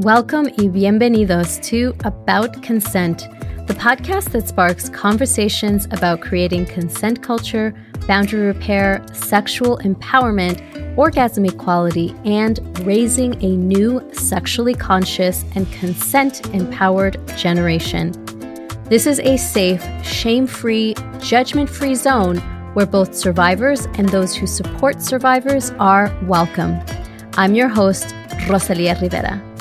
Welcome y bienvenidos to About Consent, the podcast that sparks conversations about creating consent culture, boundary repair, sexual empowerment, orgasm equality, and raising a new sexually conscious and consent empowered generation. This is a safe, shame free, judgment free zone where both survivors and those who support survivors are welcome. I'm your host, Rosalia Rivera.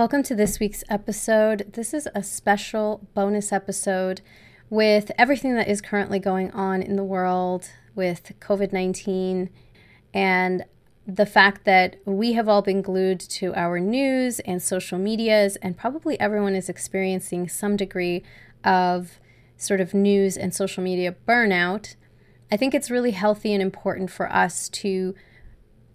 Welcome to this week's episode. This is a special bonus episode with everything that is currently going on in the world with COVID 19 and the fact that we have all been glued to our news and social medias, and probably everyone is experiencing some degree of sort of news and social media burnout. I think it's really healthy and important for us to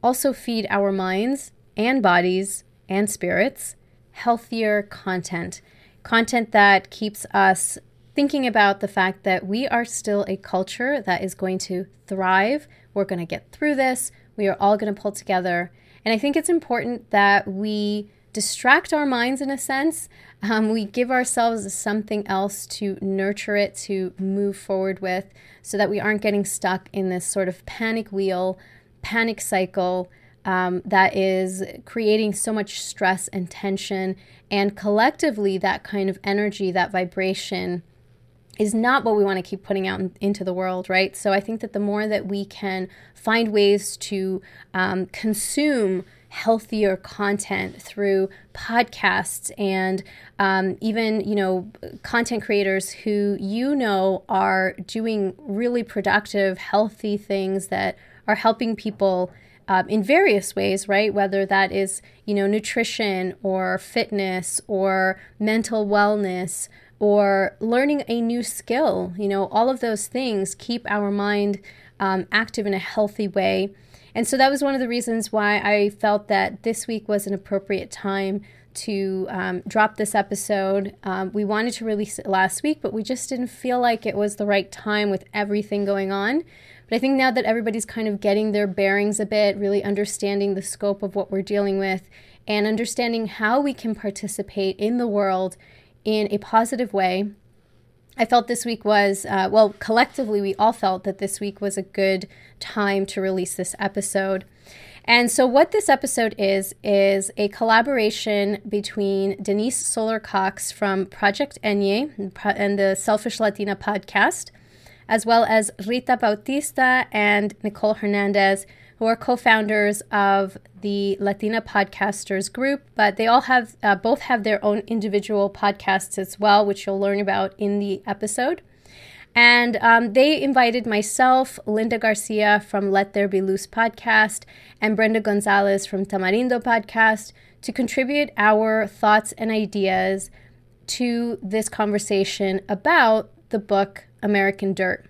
also feed our minds and bodies and spirits healthier content, content that keeps us thinking about the fact that we are still a culture that is going to thrive. We're going to get through this. We are all going to pull together. And I think it's important that we distract our minds in a sense. Um, we give ourselves something else to nurture it, to move forward with, so that we aren't getting stuck in this sort of panic wheel, panic cycle um, that is creating so much stress and tension. And collectively, that kind of energy, that vibration, is not what we want to keep putting out in, into the world, right? So I think that the more that we can find ways to um, consume healthier content through podcasts and um, even you know content creators who you know are doing really productive healthy things that are helping people um, in various ways, right? Whether that is, you know, nutrition or fitness or mental wellness or learning a new skill, you know, all of those things keep our mind um, active in a healthy way. And so that was one of the reasons why I felt that this week was an appropriate time to um, drop this episode. Um, we wanted to release it last week, but we just didn't feel like it was the right time with everything going on. But I think now that everybody's kind of getting their bearings a bit, really understanding the scope of what we're dealing with, and understanding how we can participate in the world in a positive way, I felt this week was, uh, well, collectively, we all felt that this week was a good time to release this episode. And so, what this episode is, is a collaboration between Denise Soler Cox from Project Enye and the Selfish Latina podcast as well as Rita Bautista and Nicole Hernandez, who are co-founders of the Latina Podcasters Group. But they all have uh, both have their own individual podcasts as well, which you'll learn about in the episode. And um, they invited myself, Linda Garcia from Let There Be Luz podcast, and Brenda Gonzalez from Tamarindo podcast to contribute our thoughts and ideas to this conversation about the book American Dirt.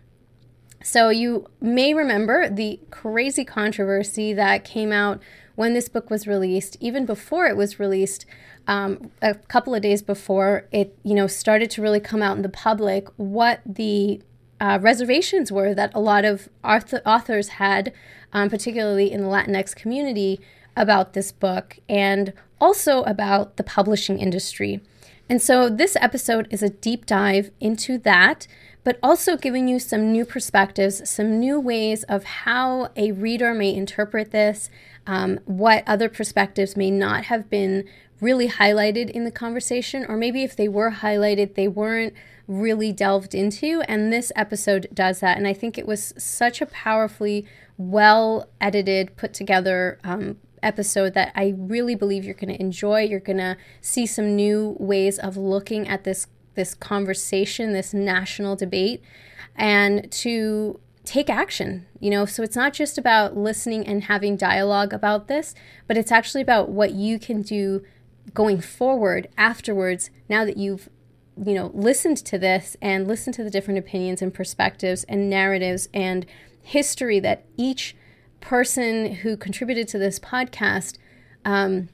So, you may remember the crazy controversy that came out when this book was released, even before it was released, um, a couple of days before it, you know, started to really come out in the public, what the uh, reservations were that a lot of authors had, um, particularly in the Latinx community, about this book and also about the publishing industry. And so this episode is a deep dive into that but also giving you some new perspectives, some new ways of how a reader may interpret this, um, what other perspectives may not have been really highlighted in the conversation, or maybe if they were highlighted, they weren't really delved into. And this episode does that. And I think it was such a powerfully well edited, put together um, episode that I really believe you're going to enjoy. You're going to see some new ways of looking at this this conversation, this national debate, and to take action. You know, so it's not just about listening and having dialogue about this, but it's actually about what you can do going forward afterwards now that you've you know listened to this and listened to the different opinions and perspectives and narratives and history that each person who contributed to this podcast um,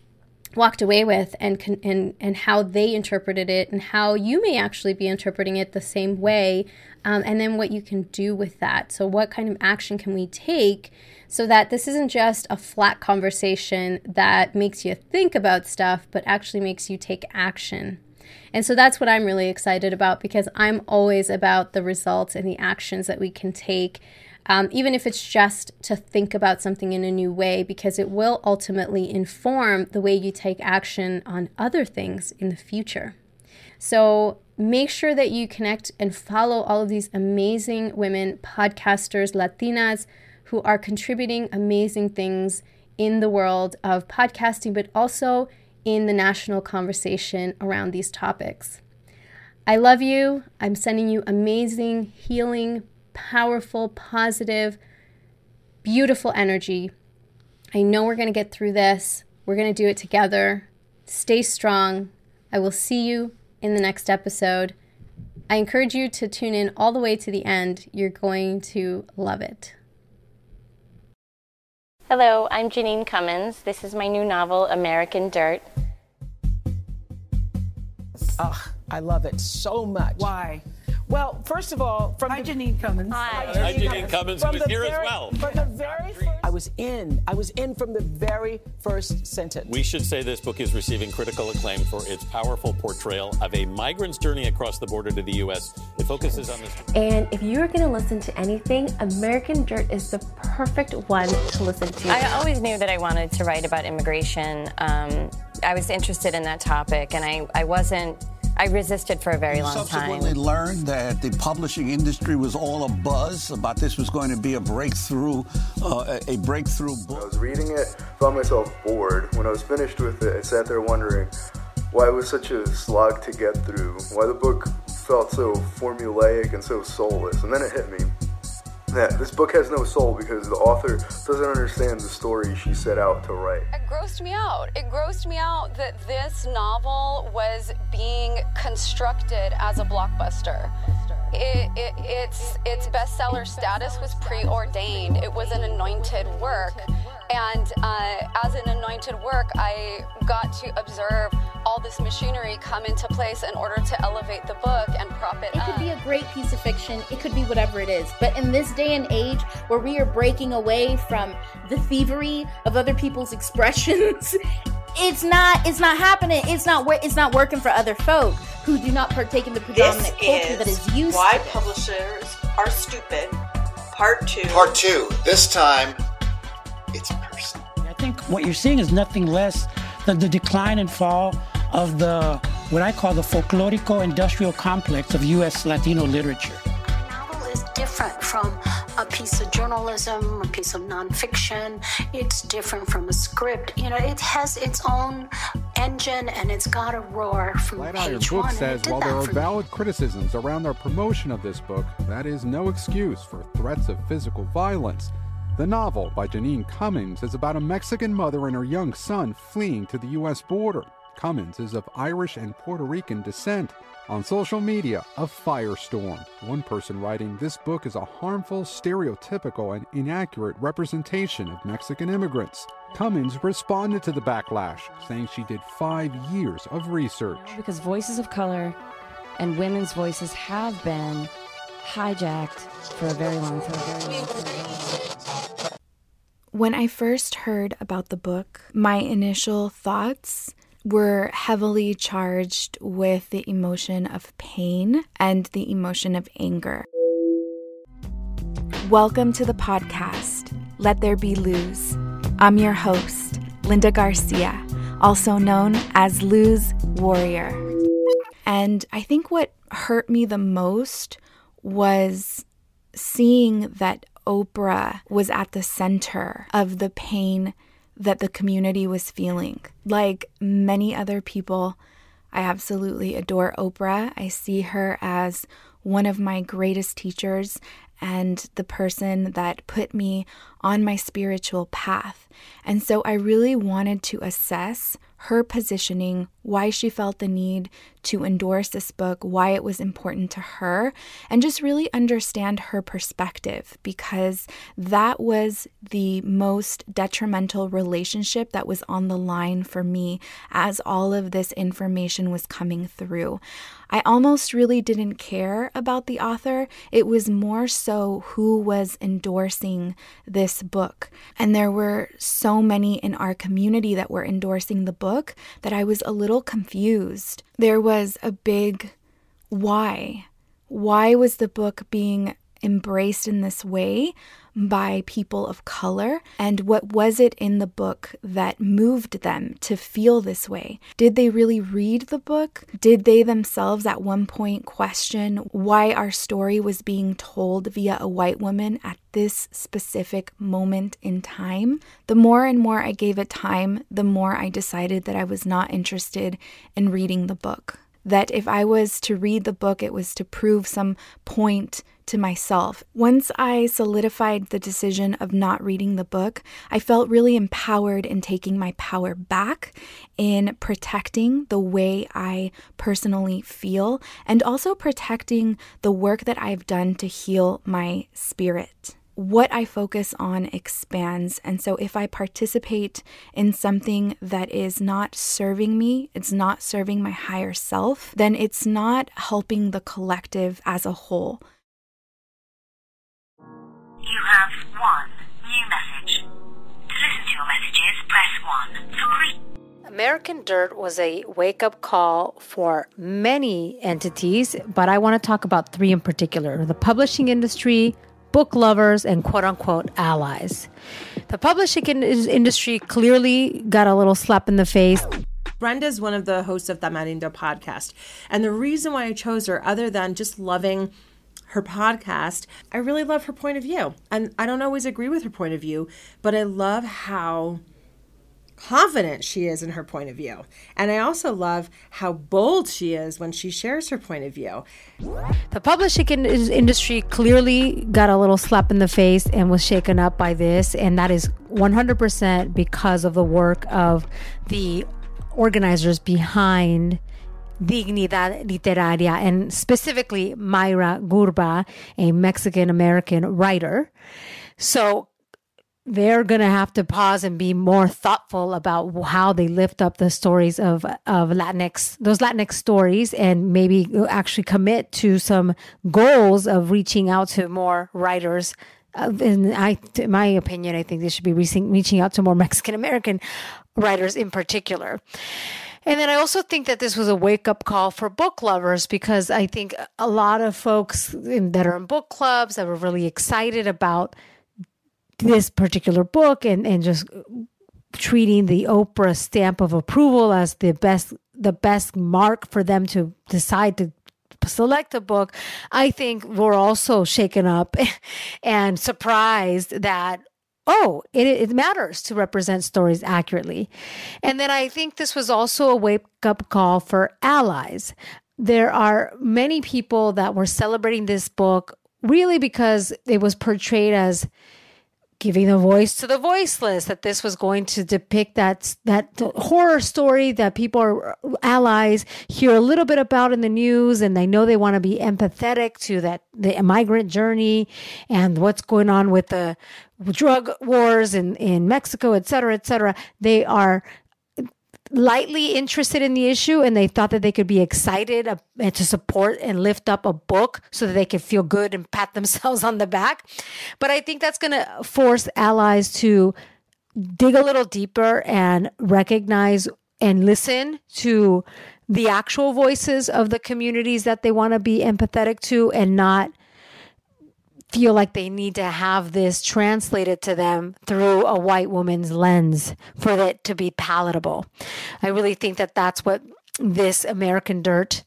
walked away with and and and how they interpreted it and how you may actually be interpreting it the same way um, and then what you can do with that. So what kind of action can we take so that this isn't just a flat conversation that makes you think about stuff but actually makes you take action? And so that's what I'm really excited about because I'm always about the results and the actions that we can take um, even if it's just to think about something in a new way, because it will ultimately inform the way you take action on other things in the future. So make sure that you connect and follow all of these amazing women, podcasters, Latinas, who are contributing amazing things in the world of podcasting, but also in the national conversation around these topics. I love you. I'm sending you amazing, healing, powerful, positive, beautiful energy. I know we're going to get through this. We're going to do it together. Stay strong. I will see you in the next episode. I encourage you to tune in all the way to the end. You're going to love it. Hello, I'm Jeanine Cummins. This is my new novel, American Dirt. Oh, I love it so much. Why? Well, first of all, from Hi, the, Jeanine Cummins. Hi. Hi, Jeanine Cummins, from who's here very, as well. From the very first, I was in. I was in from the very first sentence. We should say this book is receiving critical acclaim for its powerful portrayal of a migrant's journey across the border to the U.S. It focuses on this. And if you're going to listen to anything, American Dirt is the perfect one to listen to. I always knew that I wanted to write about immigration. Um, I was interested in that topic, and I, I wasn't I resisted for a very you long subsequently time. learned that the publishing industry was all a buzz about this was going to be a breakthrough, uh, a breakthrough book. I was reading it, found myself bored. When I was finished with it, I sat there wondering why it was such a slog to get through, why the book felt so formulaic and so soulless. And then it hit me that this book has no soul because the author doesn't understand the story she set out to write. It grossed me out. It grossed me out that this novel was being constructed as a blockbuster. It, it, its its bestseller status was preordained. It was an anointed work, and uh, as an anointed work, I got to observe all this machinery come into place in order to elevate the book and prop it, It up. could be a great piece of fiction. It could be whatever it is. But in this day and age where we are breaking away from the thievery of other people's expressions, it's not it's not happening. It's not wor- it's not working for other folk who do not partake in the predominant culture that is used Why to publishers are stupid. Part two. Part two. This time, it's personal. I think what you're seeing is nothing less than the decline and fall of the what I call the folklorico industrial complex of U.S. Latino literature. A novel is different from a piece of journalism, a piece of nonfiction. It's different from a script. You know, it has its own engine and it's got a roar from Flatiron page Book one. says while there are for me. valid criticisms around their promotion of this book, that is no excuse for threats of physical violence. The novel by Jeanine Cummins is about a Mexican mother and her young son fleeing to the U.S. border. Cummins is of Irish and Puerto Rican descent. On social media, a firestorm. One person writing, This book is a harmful, stereotypical, and inaccurate representation of Mexican immigrants. Cummins responded to the backlash, saying she did five years of research. Because voices of color and women's voices have been hijacked for a very long time. When I first heard about the book, my initial thoughts were heavily charged with the emotion of pain and the emotion of anger. Welcome to the podcast, Let There Be Luz. I'm your host, Linda Garcia, also known as Luz Warrior. And I think what hurt me the most was seeing that Oprah was at the center of the pain that the community was feeling. Like many other people, I absolutely adore Oprah. I see her as one of my greatest teachers and the person that put me on my spiritual path. And so I really wanted to assess her positioning, why she felt the need to endorse this book, why it was important to her, and just really understand her perspective because that was the most detrimental relationship that was on the line for me as all of this information was coming through. I almost really didn't care about the author. It was more so who was endorsing this book. And there were so many in our community that were endorsing the book that I was a little confused. There was a big why. Why was the book being embraced in this way by people of color? And what was it in the book that moved them to feel this way? Did they really read the book? Did they themselves at one point question why our story was being told via a white woman at this specific moment in time? The more and more I gave it time, the more I decided that I was not interested in reading the book that if I was to read the book, it was to prove some point to myself. Once I solidified the decision of not reading the book, I felt really empowered in taking my power back in protecting the way I personally feel and also protecting the work that I've done to heal my spirit what I focus on expands. And so if I participate in something that is not serving me, it's not serving my higher self, then it's not helping the collective as a whole. You have one new message. To listen to your messages, press 1. For American Dirt was a wake up call for many entities, but I want to talk about three in particular the publishing industry, book lovers, and quote unquote allies. The publishing industry clearly got a little slap in the face. Brenda is one of the hosts of the Tamarindo podcast. And the reason why I chose her, other than just loving her podcast, I really love her point of view. And I don't always agree with her point of view, but I love how confident she is in her point of view. And I also love how bold she is when she shares her point of view. The publishing industry clearly got a little slap in the face and was shaken up by this. And that is 100% because of the work of the organizers behind Dignidad Literaria, and specifically Myriam Gurba, a Mexican American writer. So they're going to have to pause and be more thoughtful about how they lift up the stories of of Latinx those Latinx stories and maybe actually commit to some goals of reaching out to more writers uh, in I, in my opinion, I think they should be reaching, reaching out to more Mexican American writers in particular. And then I also think that this was a wake up call for book lovers because I think a lot of folks in, that are in book clubs that were really excited about this particular book and, and just treating the Oprah stamp of approval as the best the best mark for them to decide to select a book, I think we're also shaken up and surprised that oh, it, it matters to represent stories accurately. And then I think this was also a wake up call for allies. There are many people that were celebrating this book really because it was portrayed as giving a voice to the voiceless that this was going to depict that that horror story that people are allies hear a little bit about in the news and they know they want to be empathetic to that the migrant journey and what's going on with the drug wars in in Mexico et cetera et cetera. They are lightly interested in the issue and they thought that they could be excited uh, to support and lift up a book so that they could feel good and pat themselves on the back. But I think that's going to force allies to dig a little deeper and recognize and listen to the actual voices of the communities that they want to be empathetic to and not feel like they need to have this translated to them through a white woman's lens for it to be palatable. I really think that that's what this American Dirt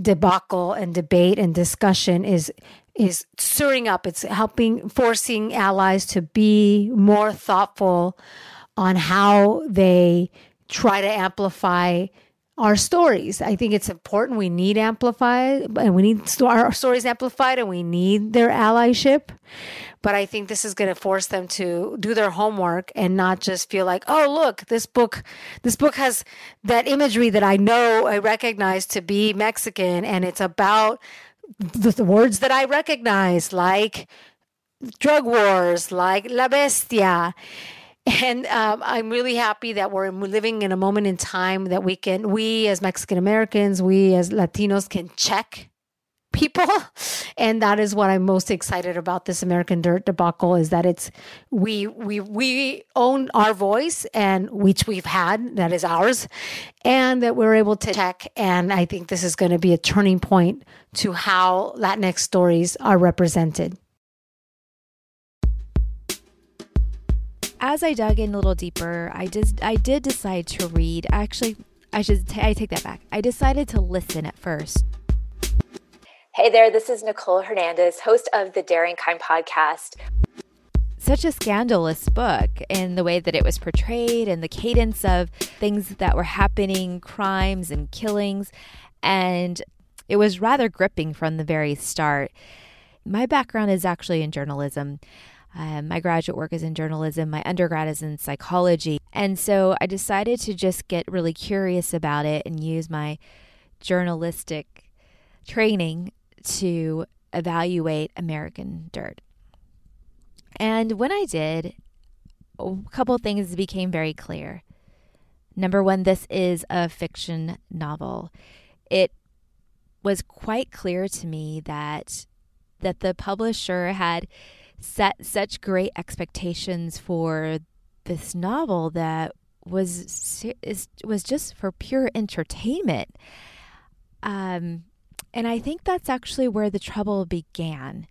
debacle and debate and discussion is is stirring up. It's helping forcing allies to be more thoughtful on how they try to amplify our stories. I think it's important. We need amplified, and we need our stories amplified, and we need their allyship. But I think this is going to force them to do their homework and not just feel like, oh, look, this book, this book has that imagery that I know I recognize to be Mexican, and it's about the, the words that I recognize, like drug wars, like La Bestia. And um, I'm really happy that we're living in a moment in time that we can, we as Mexican Americans, we as Latinos can check people. And that is what i'm most excited about this american dirt debacle is that it's we we we own our voice and which we've had that is ours and that we're able to check. And i think this is going to be a turning point to how latinx stories are represented as I dug in a little deeper, I just I did decide to read. Actually, I should t- I take that back. I decided to listen at first. Hey there, this is Nicole Hernandez, host of the Daring Kind podcast. Such a scandalous book in the way that it was portrayed and the cadence of things that were happening, crimes and killings, and it was rather gripping from the very start. My background is actually in journalism. Um, my graduate work is in journalism, my undergrad is in psychology. And so I decided to just get really curious about it and use my journalistic training to evaluate American dirt. And when I did, a couple things became very clear. Number one, this is a fiction novel. It was quite clear to me that that the publisher had set such great expectations for this novel that was was just for pure entertainment. Um, and I think that's actually where the trouble began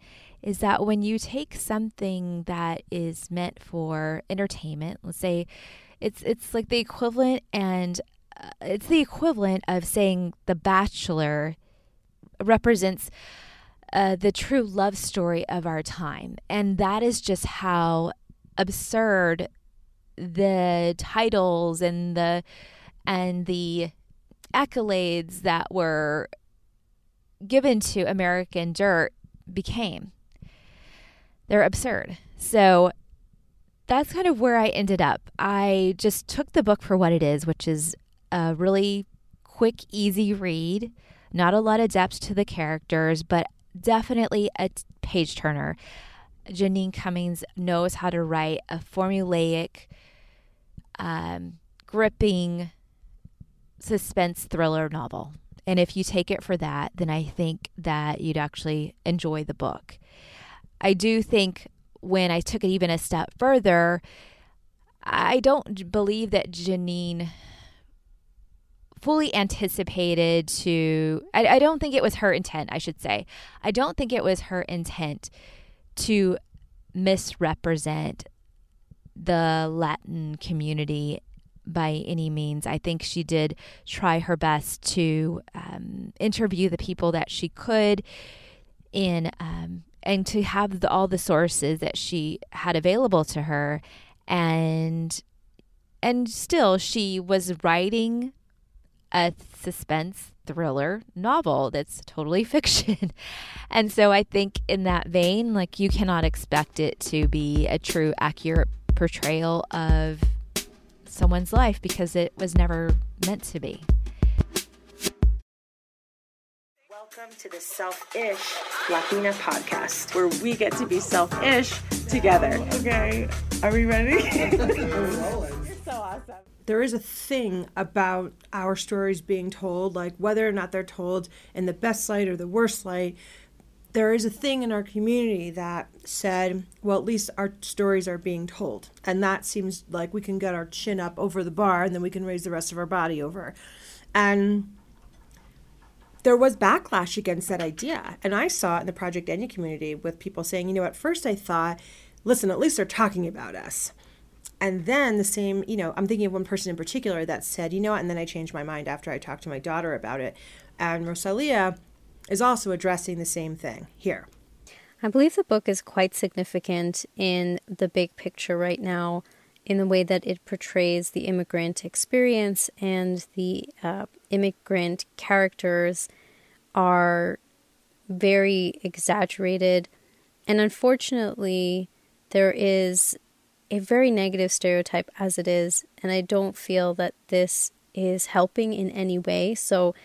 is that when you take something that is meant for entertainment, let's say it's it's like the equivalent and uh, it's the equivalent of saying The Bachelor represents uh, the true love story of our time. And that is just how absurd the titles and the and the accolades that were given to American Dirt became. They're absurd. So that's kind of where I ended up. I just took the book for what it is, which is a really quick, easy read, not a lot of depth to the characters, but definitely a page turner. Jeanine Cummins knows how to write a formulaic, um, gripping suspense thriller novel. And if you take it for that, then I think that you'd actually enjoy the book. I do think when I took it even a step further, I don't believe that Jeanine fully anticipated to I, I don't think it was her intent i should say. I don't think it was her intent to misrepresent the latin community by any means. I think she did try her best to um, interview the people that she could in um, and to have the, all the sources that she had available to her. And and still she was writing a suspense thriller novel that's totally fiction. and so I think in that vein, like you cannot expect it to be a true, accurate portrayal of someone's life because it was never meant to be. Welcome to the Self Ish Latina podcast, where we get to be self ish together. Okay, are we ready? it's so awesome there is a thing about our stories being told, like whether or not they're told in the best light or the worst light. There is a thing in our community that said, well, at least our stories are being told. And that seems like we can get our chin up over the bar and then we can raise the rest of our body over. And there was backlash against that idea. And I saw it in the Project Enye community with people saying, you know, at first I thought, listen, at least they're talking about us. And then the same, you know, I'm thinking of one person in particular that said, you know what, and then I changed my mind after I talked to my daughter about it. And Rosalia is also addressing the same thing here. I believe the book is quite significant in the big picture right now in the way that it portrays the immigrant experience and the uh, immigrant characters are very exaggerated. And unfortunately, there is a very negative stereotype as it is, and I don't feel that this is helping in any way. So,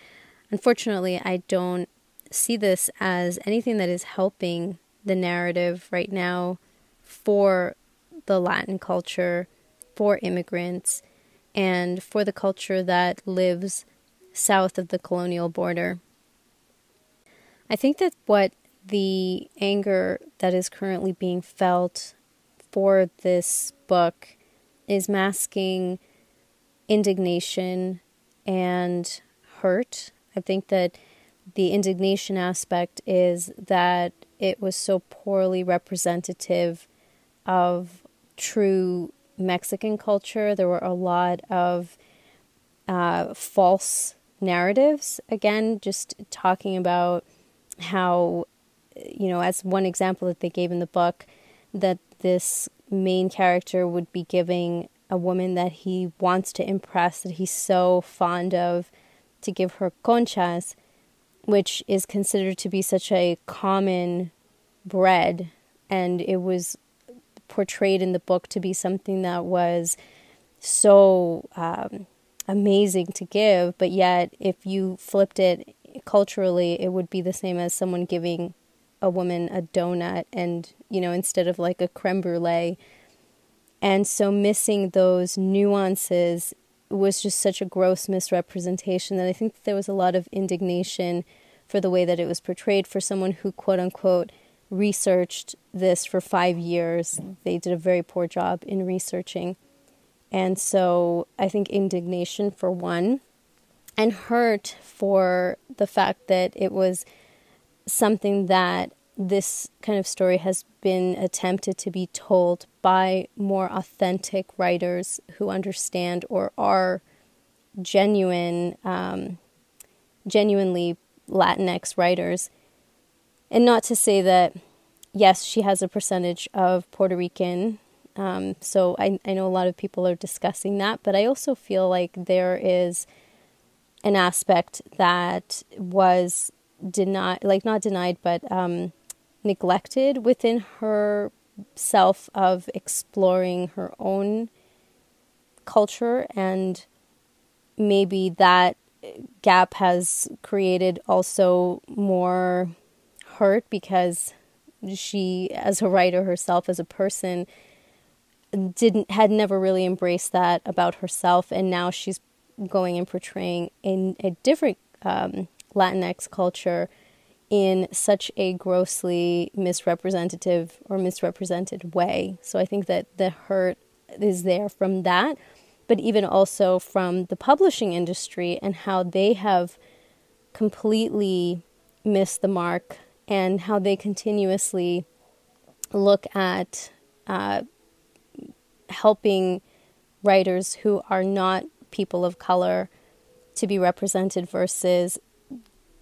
unfortunately, I don't see this as anything that is helping the narrative right now for the Latin culture, for immigrants, and for the culture that lives south of the colonial border. I think that what the anger that is currently being felt for this book is masking indignation and hurt. I think that the indignation aspect is that it was so poorly representative of true Mexican culture. There were a lot of uh, false narratives. Again, just talking about how, you know, as one example that they gave in the book, that this main character would be giving a woman that he wants to impress, that he's so fond of, to give her conchas, which is considered to be such a common bread. And it was portrayed in the book to be something that was so um, amazing to give, but yet if you flipped it culturally, it would be the same as someone giving a woman a donut and, you know, instead of like a creme brulee. And so missing those nuances was just such a gross misrepresentation that I think there was a lot of indignation for the way that it was portrayed for someone who, quote unquote, researched this for five years. They did a very poor job in researching. And so I think indignation for one, and hurt for the fact that it was something that this kind of story has been attempted to be told by more authentic writers who understand or are genuine, um, genuinely Latinx writers. And not to say that, yes, she has a percentage of Puerto Rican. Um, so I, I know a lot of people are discussing that, but I also feel like there is an aspect that was denied, like not denied, but um, neglected within her self of exploring her own culture and maybe that gap has created also more hurt because she as a writer herself as a person didn't had never really embraced that about herself and now she's going and portraying in a different um, Latinx culture in such a grossly misrepresentative or misrepresented way. So I think that the hurt is there from that, but even also from the publishing industry and how they have completely missed the mark and how they continuously look at uh, helping writers who are not people of color to be represented versus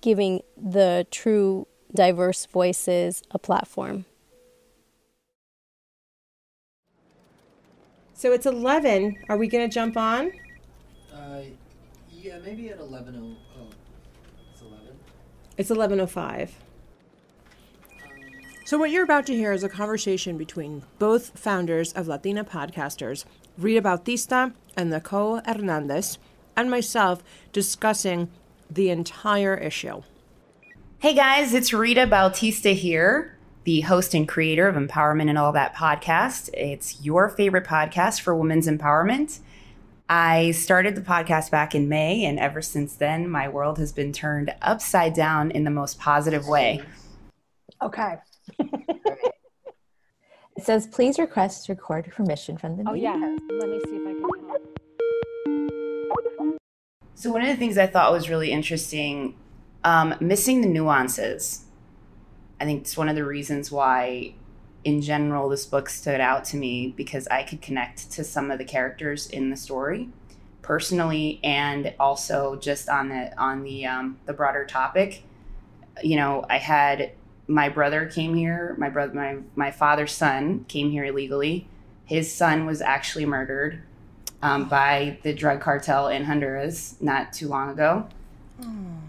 giving the true diverse voices a platform. So it's 11. Are we going to jump on? Uh, yeah, maybe at 11. Oh, oh, it's 11. It's 11:05. So what you're about to hear is a conversation between both founders of Latina Podcasters, Rita Bautista and Nicole Hernandez, and myself discussing the entire issue. Hey guys, it's Rita Bautista here, the host and creator of Empowerment and All That podcast. It's your favorite podcast for women's empowerment. I started the podcast back in May, and ever since then, my world has been turned upside down in the most positive way. Okay. it says, please request record permission from the Oh, yeah. Let me see if I can help. So one of the things I thought was really interesting, um, missing the nuances. I think it's one of the reasons why, in general, this book stood out to me because I could connect to some of the characters in the story, personally, and also just on the on the um, the broader topic. You know, I had my brother came here. My brother, my my father's son came here illegally. his son was actually murdered um, by the drug cartel in Honduras not too long ago.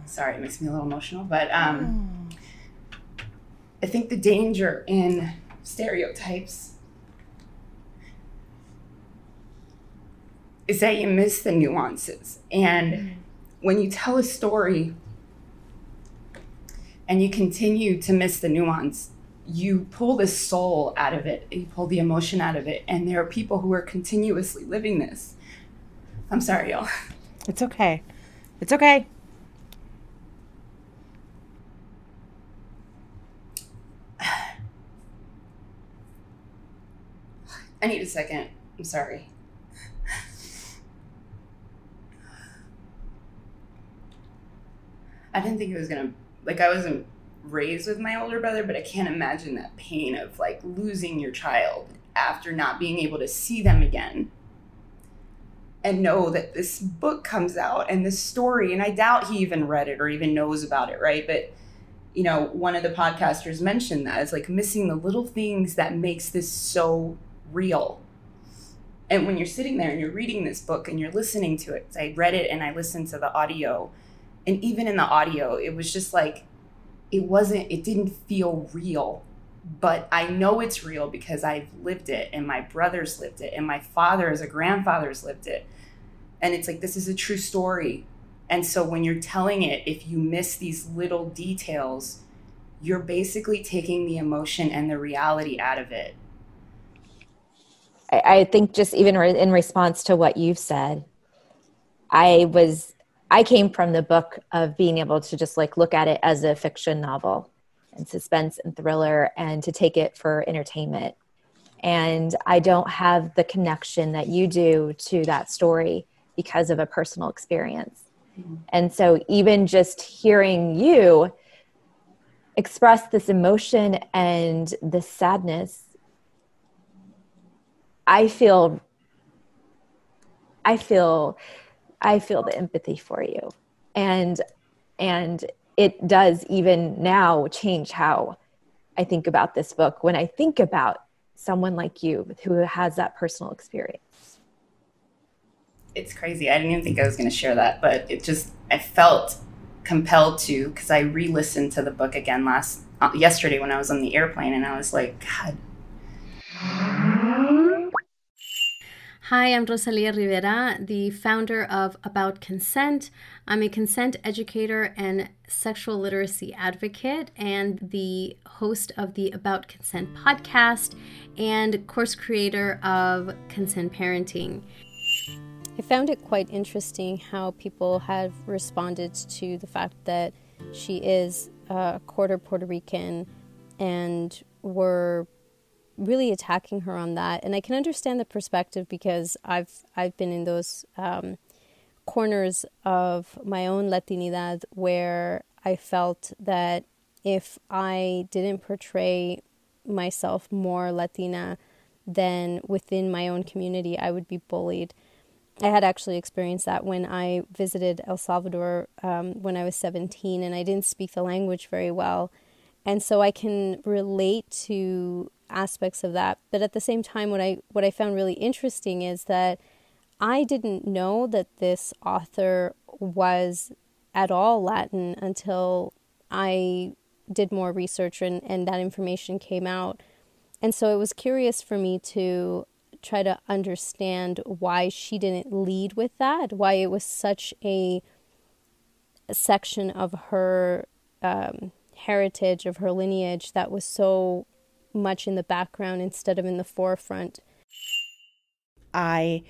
Sorry, it makes me a little emotional, but um, I think the danger in stereotypes is that you miss the nuances. And when you tell a story and you continue to miss the nuance, you pull the soul out of it, you pull the emotion out of it. And there are people who are continuously living this. I'm sorry, y'all. It's okay. It's okay. I need a second. I'm sorry. I didn't think it was gonna like I wasn't raised with my older brother, but I can't imagine that pain of like losing your child after not being able to see them again. And know that this book comes out and this story, and I doubt he even read it or even knows about it, right? But you know, one of the podcasters mentioned that it's like missing the little things that makes this so real. And when you're sitting there and you're reading this book and you're listening to it, I read it and I listened to the audio, and even in the audio, it was just like it wasn't it didn't feel real but i know it's real because i've lived it and my brothers lived it and my father as a grandfather's lived it. And it's like this is a true story. And so when you're telling it if you miss these little details you're basically taking the emotion and the reality out of it. I, I think just even re- in response to what you've said, I was I came from the book of being able to just like look at it as a fiction novel and suspense and thriller and to take it for entertainment. And I don't have the connection that you do to that story because of a personal experience. Mm-hmm. And so even just hearing you express this emotion and this sadness I feel I feel I feel the empathy for you. And and it does even now change how I think about this book when I think about someone like you who has that personal experience. It's crazy. I didn't even think I was going to share that, but it just I felt compelled to because I re-listened to the book again last uh, yesterday when I was on the airplane and I was like, God, Hi, I'm Rosalia Rivera, the founder of About Consent. I'm a consent educator and sexual literacy advocate, and the host of the About Consent podcast and course creator of Consent Parenting. I found it quite interesting how people have responded to the fact that she is a quarter Puerto Rican and were really attacking her on that. And I can understand the perspective because I've I've been in those um, corners of my own Latinidad where I felt that if I didn't portray myself more Latina than within my own community, I would be bullied. I had actually experienced that when I visited El Salvador um, when I was 17 and I didn't speak the language very well. And so I can relate to aspects of that. But at the same time, what I what I found really interesting is that I didn't know that this author was at all Latin until I did more research and, and that information came out. And so it was curious for me to try to understand why she didn't lead with that, why it was such a, section of her um, heritage, of her lineage that was so much in the background instead of in the forefront. I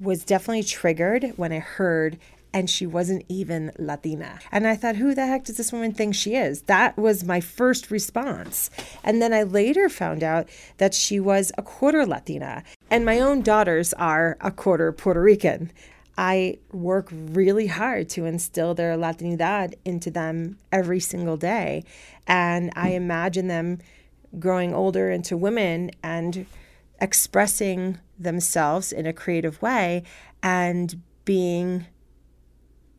was definitely triggered when I heard and she wasn't even Latina. And I thought, who the heck does this woman think she is? That was my first response. And then I later found out that she was a quarter Latina. And my own daughters are a quarter Puerto Rican. I work really hard to instill their Latinidad into them every single day. And I imagine them growing older into women and expressing themselves in a creative way and being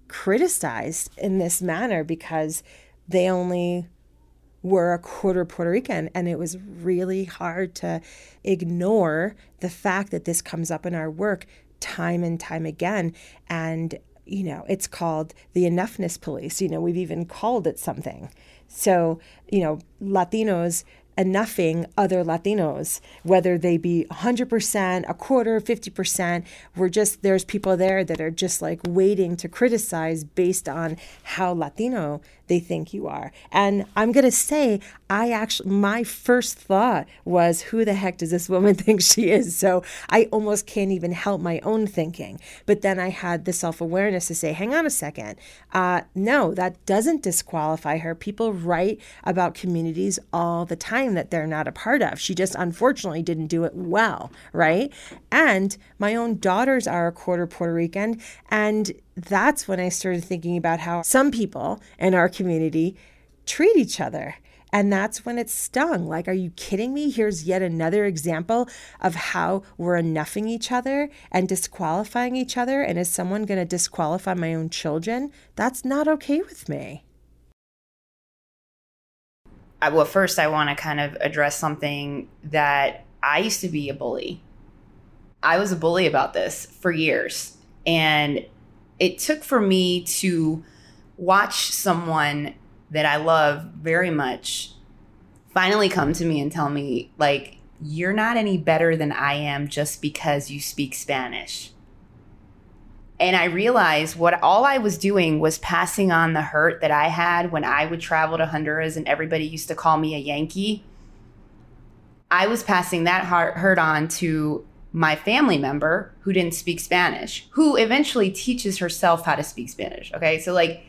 criticized in this manner because they only were a quarter Puerto Rican. And it was really hard to ignore the fact that this comes up in our work time and time again. And, you know, it's called the enoughness police. You know, we've even called it something. So, you know, Latinos enoughing other Latinos, whether they be 100%, a quarter, 50%. We're just, there's people there that are just like waiting to criticize based on how Latino they think you are. And I'm going to say, I actually, my first thought was, who the heck does this woman think she is? So I almost can't even help my own thinking. But then I had the self awareness to say, hang on a second. Uh, no, that doesn't disqualify her. People write about communities all the time that they're not a part of. She just unfortunately didn't do it well, right? And my own daughters are a quarter Puerto Rican. And that's when I started thinking about how some people in our community treat each other. And that's when it stung. Like, are you kidding me? Here's yet another example of how we're enoughing each other and disqualifying each other. And is someone going to disqualify my own children? That's not okay with me. Well, first, I want to kind of address something that I used to be a bully. I was a bully about this for years. And it took for me to watch someone that I love very much finally come to me and tell me, like, you're not any better than I am just because you speak Spanish. And I realized what all I was doing was passing on the hurt that I had when I would travel to Honduras and everybody used to call me a Yankee. I was passing that hurt on to my family member who didn't speak Spanish, who eventually teaches herself how to speak Spanish. Okay. So, like,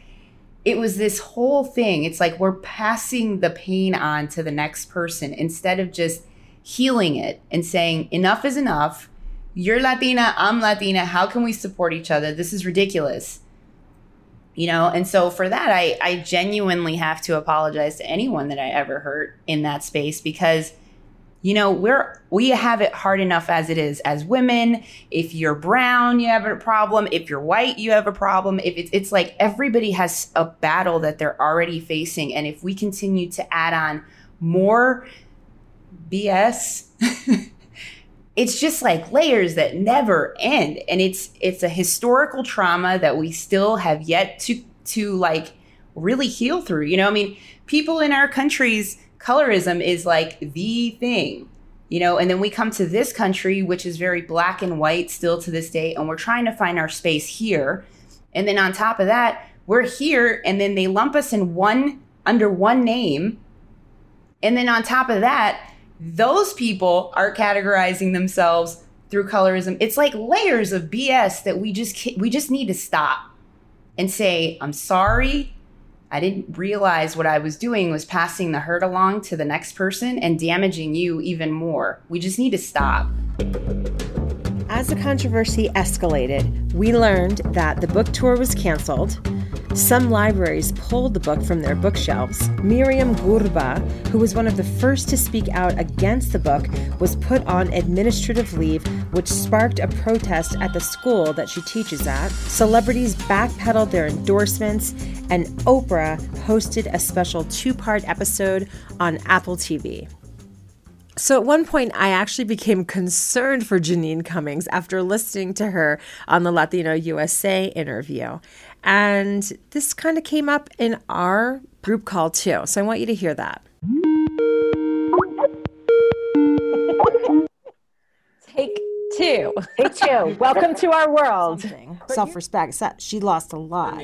it was this whole thing. It's like we're passing the pain on to the next person instead of just healing it and saying, enough is enough. You're Latina, I'm Latina. How can we support each other? This is ridiculous. You know, and so for that, I, I genuinely have to apologize to anyone that I ever hurt in that space because you know we're we have it hard enough as it is as women. If you're brown you have a problem. If you're white you have a problem. If it's, it's like everybody has a battle that they're already facing. And if we continue to add on more bs it's just like layers that never end. And it's it's a historical trauma that we still have yet to to like really heal through. You know i mean people in our countries colorism is like the thing you know? And then we come to this country which is very black and white still to this day and we're trying to find our space here. And then on top of that we're here and then they lump us in one under one name. And then on top of that those people are categorizing themselves through colorism. It's like layers of bs that we just we just need to stop and say i'm sorry I didn't realize what I was doing was passing the hurt along to the next person and damaging you even more. We just need to stop. As the controversy escalated, we learned that the book tour was canceled. Some libraries pulled the book from their bookshelves. Myriam Gurba, who was one of the first to speak out against the book, was put on administrative leave, which sparked a protest at the school that she teaches at. Celebrities backpedaled their endorsements, and Oprah hosted a special two part episode on Apple TV. So at one point, I actually became concerned for Jeanine Cummins after listening to her on the Latino USA interview. And this kind of came up in our group call too. So I want you to hear that. Take two. Take two. Welcome to our world. Self respect. She lost a lot.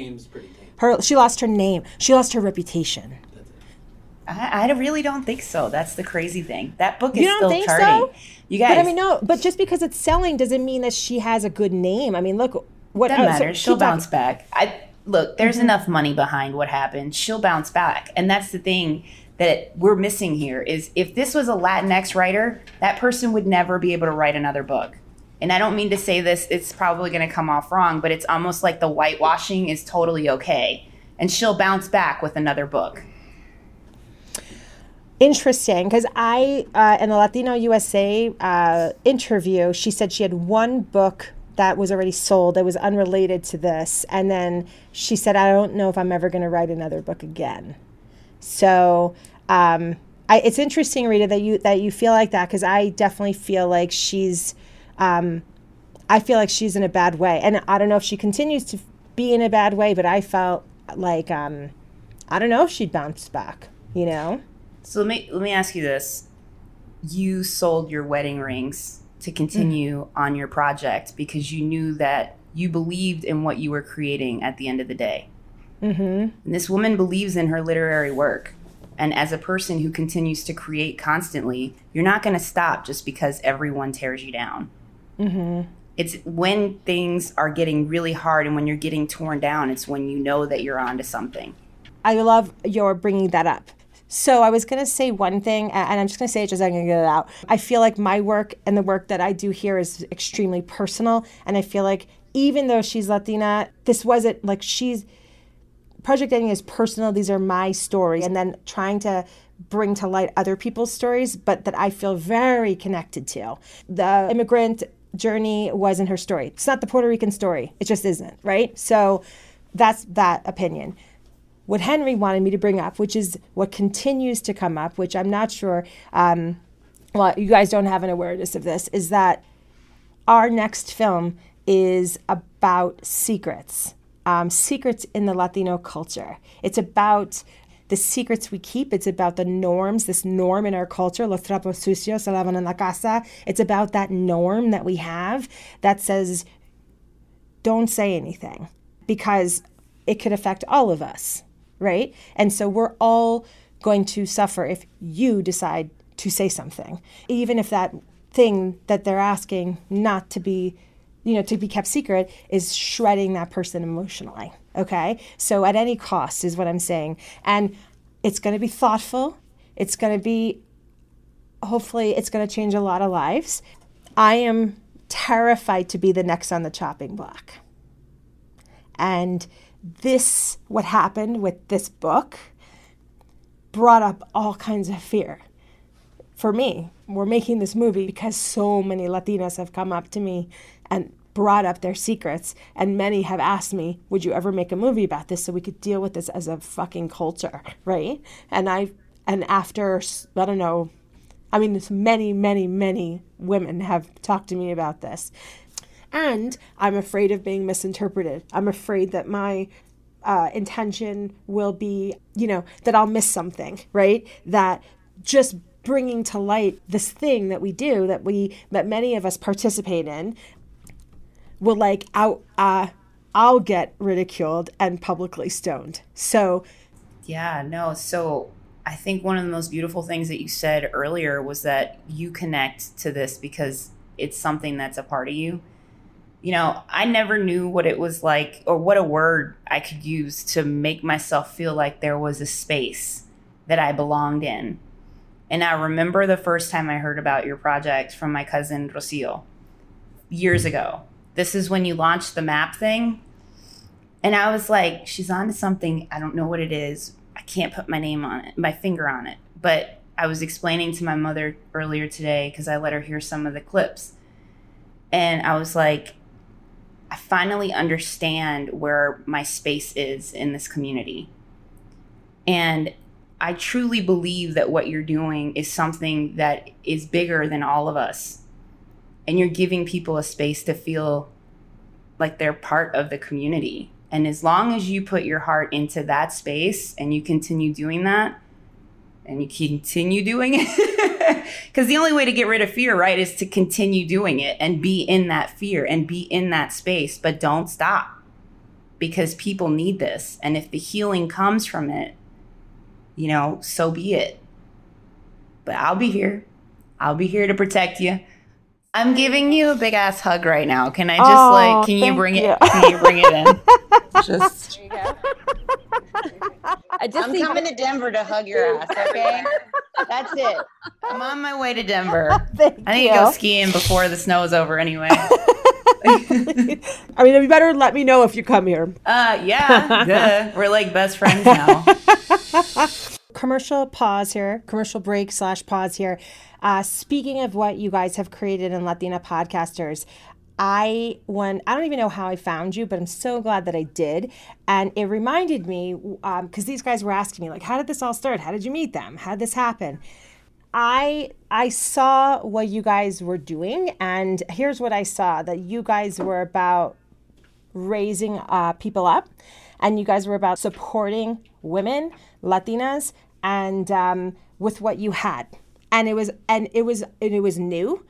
Her, she lost her name. She lost her reputation. I, I really don't think so. That's the crazy thing. That book is You don't still think charting. so? You guys, But I mean, no. But just because it's selling doesn't mean that she has a good name. I mean, look. What Doesn't uh, so. She'll talking. bounce back. I look. There's Mhm. enough money behind what happened. She'll bounce back, and that's the thing that we're missing here. Is if this was a Latinx writer, that person would never be able to write another book. And I don't mean to say this. It's probably going to come off wrong, but it's almost like the whitewashing is totally okay, and she'll bounce back with another book. Interesting, because I uh, in the Latino USA uh, interview, she said she had one book that was already sold that was unrelated to this, and then she said, "I don't know if I'm ever going to write another book again." So um, I, it's interesting, Rita, that you that you feel like that because I definitely feel like she's, um, I feel like she's in a bad way, and I don't know if she continues to be in a bad way, but I felt like um, I don't know if she'd bounce back. You know. So let me let me ask you this: You sold your wedding rings to continue on your project because you knew that you believed in what you were creating at the end of the day. Mm-hmm. And this woman believes in her literary work. And as a person who continues to create constantly, you're not going to stop just because everyone tears you down. Mm-hmm. It's when things are getting really hard and when you're getting torn down, it's when you know that you're onto something. I love your bringing that up. So I was going to say one thing, and I'm just going to say it just so I can get it out. I feel like my work and the work that I do here is extremely personal, and I feel like even though she's Latina, this wasn't like she's Project Enye is personal. These are my stories, and then trying to bring to light other people's stories, but that I feel very connected to. The immigrant journey wasn't her story. It's not the Puerto Rican story. It just isn't, right? So that's that opinion. What Henry wanted me to bring up, which is what continues to come up, which I'm not sure, um, well, you guys don't have an awareness of this, is that our next film is about secrets um, secrets in the Latino culture. It's about the secrets we keep. It's about the norms, this norm in our culture, los trapos sucios se lavan en la casa. It's about that norm that we have that says, don't say anything because it could affect all of us, right? And so we're all going to suffer if you decide to say something, even if that thing that they're asking not to be you know, to be kept secret is shredding that person emotionally. Okay. So at any cost is what I'm saying. And it's going to be thoughtful. It's going to be, hopefully, it's going to change a lot of lives. I am terrified to be the next on the chopping block. And this, what happened with this book, brought up all kinds of fear. For me, we're making this movie because so many Latinas have come up to me and brought up their secrets. And many have asked me, would you ever make a movie about this so we could deal with this as a fucking culture, right? And I, and after, I don't know, I mean, many, many, many women have talked to me about this. And I'm afraid of being misinterpreted. I'm afraid that my uh, intention will be, you know, that I'll miss something, right? That just bringing to light this thing that we do that we that many of us participate in will like out uh I'll get ridiculed and publicly stoned. So yeah, no. So I think one of the most beautiful things that you said earlier was that you connect to this because it's something that's a part of you. You know, I never knew what it was like or what a word I could use to make myself feel like there was a space that I belonged in. And I remember the first time I heard about your project from my cousin Rocio years ago this is when you launched the map thing. And I was like, she's on to something. I don't know what it is. I can't put my name on it, my finger on it. But I was explaining to my mother earlier today because I let her hear some of the clips. And I was like, I finally understand where my space is in this community. And I truly believe that what you're doing is something that is bigger than all of us and you're giving people a space to feel like they're part of the community. And as long as you put your heart into that space and you continue doing that, and you continue doing it, because the only way to get rid of fear, right, is to continue doing it and be in that fear and be in that space, but don't stop because people need this. And if the healing comes from it, you know, so be it. But I'll be here. I'll be here to protect you. I'm giving you a big ass hug right now. Can I just Oh, like can you bring you. it can you bring it in? just I just I'm coming to Denver to hug your ass, okay? That's it. I'm on my way to Denver. Thank I need to go skiing before the snow is over anyway. I mean, you better let me know if you come here. Uh yeah. duh. We're like best friends now. commercial pause here, commercial break slash pause here. Uh, speaking of what you guys have created in Latina podcasters, I when I don't even know how I found you, but I'm so glad that I did. And it reminded me because um, these guys were asking me like, how did this all start? How did you meet them? How did this happen? I I saw what you guys were doing, and here's what I saw: that you guys were about raising uh, people up, and you guys were about supporting women, Latinas, and um, with what you had, and it was and it was and it was new.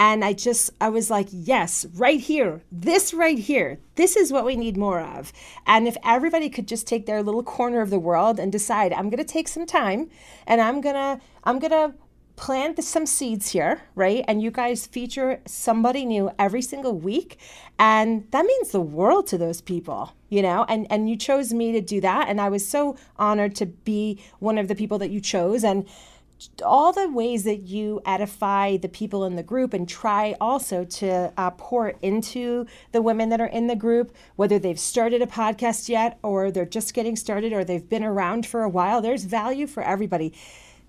And I just, I was like, yes, right here, this right here, this is what we need more of. And if everybody could just take their little corner of the world and decide, I'm to take some time and I'm to, I'm to plant some seeds here, right? And you guys feature somebody new every single week. And that means the world to those people, you know? And and you chose me to do that. And I was so honored to be one of the people that you chose. And all the ways that you edify the people in the group and try also to uh, pour into the women that are in the group, whether they've started a podcast yet or they're just getting started or they've been around for a while, there's value for everybody.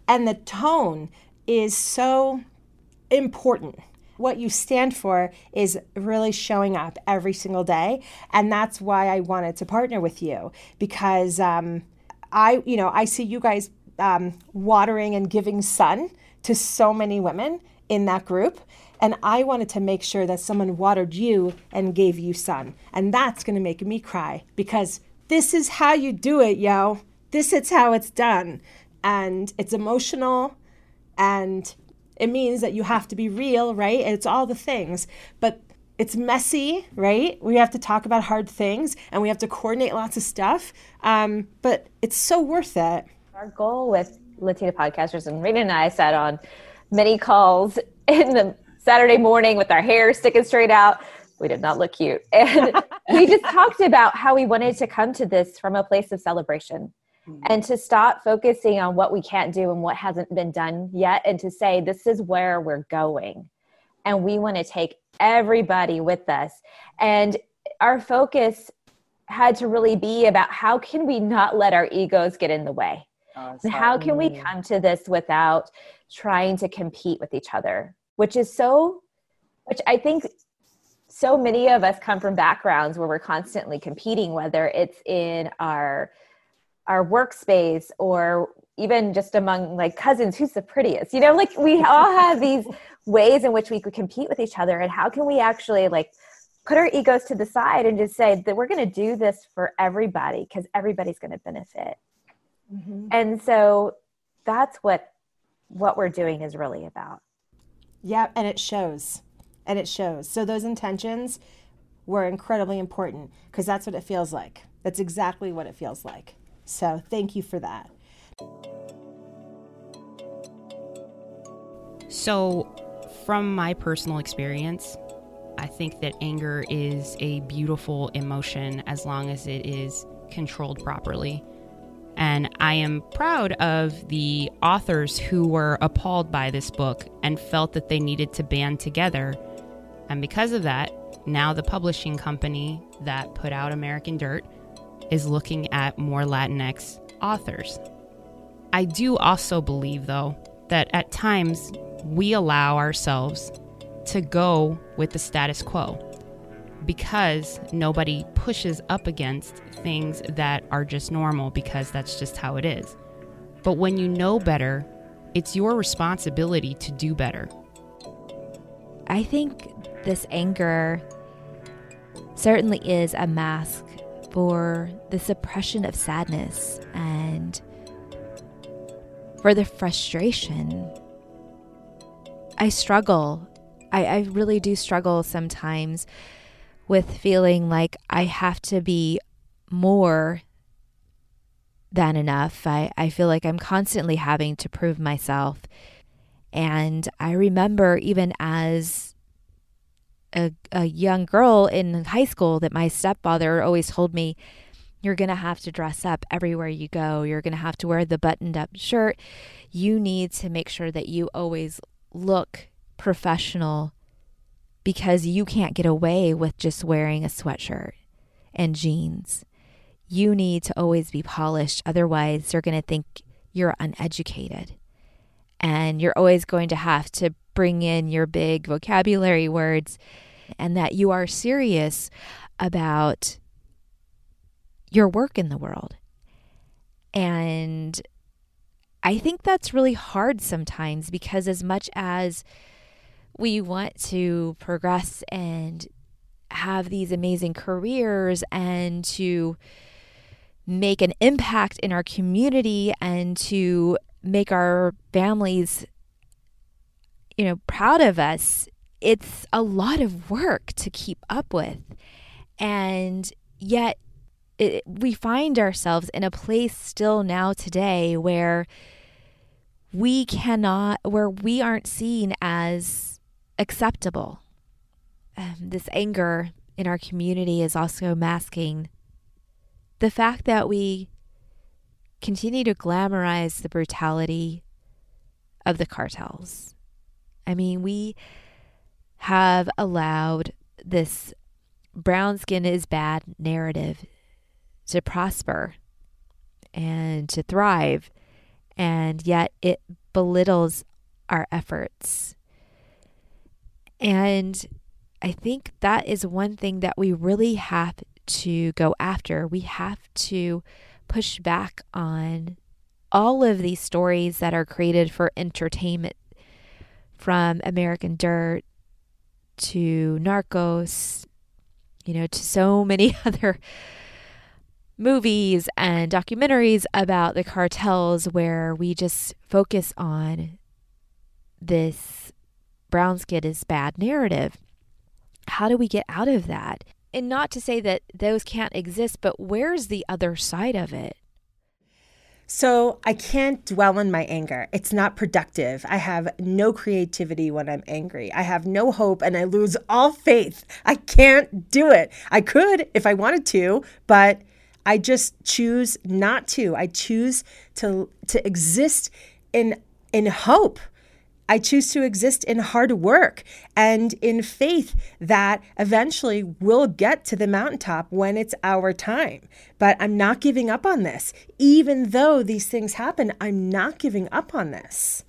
And the tone is so important. What you stand for is really showing up every single day. And that's why I wanted to partner with you because um, I, you know, I see you guys um, watering and giving sun to so many women in that group. And I wanted to make sure that someone watered you and gave you sun. And that's going to make me cry because this is how you do it, yo. This is how it's done. And it's emotional and it means that you have to be real, right? It's all the things. But it's messy, right? We have to talk about hard things and we have to coordinate lots of stuff. Um, but it's so worth it. Our goal with Latina podcasters, and Rita and I sat on many calls in the Saturday morning with our hair sticking straight out. We did not look cute. And we just talked about how we wanted to come to this from a place of celebration mm-hmm. and to stop focusing on what we can't do and what hasn't been done yet, and to say, this is where we're going. And we want to take everybody with us. And our focus had to really be about how can we not let our egos get in the way How can we come to this without trying to compete with each other? Which is so, which I think so many of us come from backgrounds where we're constantly competing, whether it's in our our workspace or even just among like cousins who's the prettiest? You know like we all have these ways in which we could compete with each other. And how can we actually like put our egos to the side and just say that we're going to do this for everybody because everybody's going to benefit Mm-hmm. And so that's what what we're doing is really about. Yeah, and it shows. And it shows. So those intentions were incredibly important because that's what it feels like. That's exactly what it feels like. So thank you for that. So, from my personal experience, I think that anger is a beautiful emotion as long as it is controlled properly. And I am proud of the authors who were appalled by this book and felt that they needed to band together. And because of that, now the publishing company that put out American Dirt is looking at more Latinx authors. I do also believe, though, that at times we allow ourselves to go with the status quo because nobody pushes up against things that are just normal because that's just how it is. But when you know better, it's your responsibility to do better. I think this anger certainly is a mask for the suppression of sadness and for the frustration. I struggle. I, I really do struggle sometimes with feeling like I have to be more than enough. I, I feel like I'm constantly having to prove myself. And I remember even as a, a young girl in high school that my stepfather always told me, you're going to have to dress up everywhere you go. You're going to have to wear the buttoned up shirt. You need to make sure that you always look professional because you can't get away with just wearing a sweatshirt and jeans. You need to always be polished, otherwise, they're going to think you're uneducated. And you're always going to have to bring in your big vocabulary words and that you are serious about your work in the world. And I think that's really hard sometimes because, as much as we want to progress and have these amazing careers and to make an impact in our community and to make our families you know proud of us. It's a lot of work to keep up with. And yet it, we find ourselves in a place still now today where we cannot where we aren't seen as acceptable um, this anger in our community is also masking the fact that we continue to glamorize the brutality of the cartels. I mean, we have allowed this brown skin is bad narrative to prosper and to thrive, and yet it belittles our efforts. And I think that is one thing that we really have to go after. We have to push back on all of these stories that are created for entertainment from American Dirt to Narcos, you know, to so many other movies and documentaries about the cartels where we just focus on this brown skin is bad narrative. How do we get out of that? And not to say that those can't exist, but where's the other side of it? So I can't dwell on my anger. It's not productive. I have no creativity when I'm angry. I have no hope and I lose all faith. I can't do it. I could if I wanted to, but I just choose not to. I choose to to exist in in hope I choose to exist in hard work and in faith that eventually we'll get to the mountaintop when it's our time. But I'm not giving up on this. Even though these things happen, I'm not giving up on this.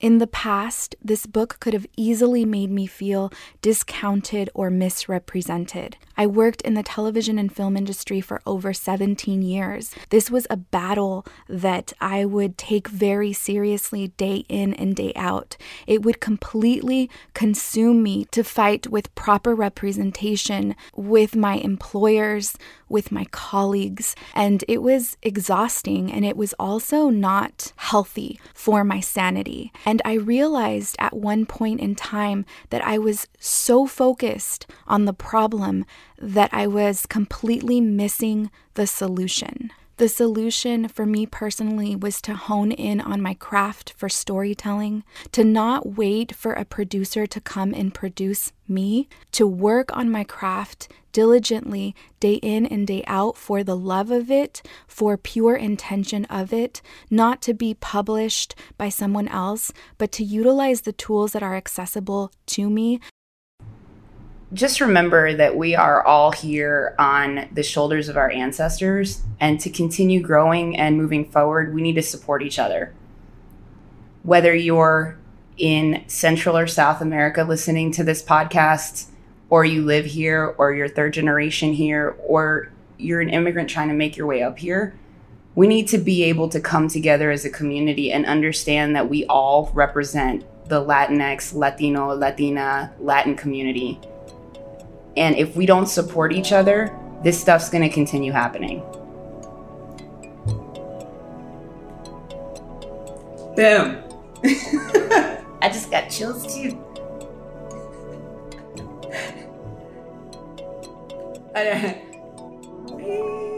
In the past, this book could have easily made me feel discounted or misrepresented. I worked in the television and film industry for over 17 years. This was a battle that I would take very seriously day in and day out. It would completely consume me to fight with proper representation with my employers, with my colleagues, and it was exhausting and it was also not healthy for my sanity. And I realized at one point in time that I was so focused on the problem that I was completely missing the solution. The solution for me personally was to hone in on my craft for storytelling, to not wait for a producer to come and produce me, to work on my craft diligently day in and day out for the love of it, for pure intention of it, not to be published by someone else, but to utilize the tools that are accessible to me just remember that we are all here on the shoulders of our ancestors. And to continue growing and moving forward, we need to support each other. Whether you're in Central or South America listening to this podcast, or you live here, or you're third generation here, or you're an immigrant trying to make your way up here, we need to be able to come together as a community and understand that we all represent the Latinx, Latino, Latina, Latin community and if we don't support each other, this stuff's going to continue happening. Boom. I just got chills too. I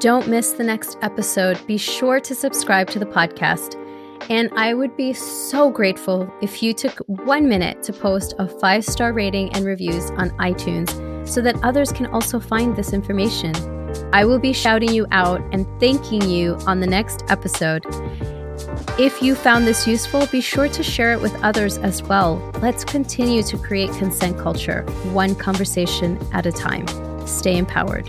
Don't miss the next episode. Be sure to subscribe to the podcast. And I would be so grateful if you took one minute to post a five star rating and reviews on iTunes so that others can also find this information. I will be shouting you out and thanking you on the next episode. If you found this useful, be sure to share it with others as well. Let's continue to create consent culture, one conversation at a time. Stay empowered.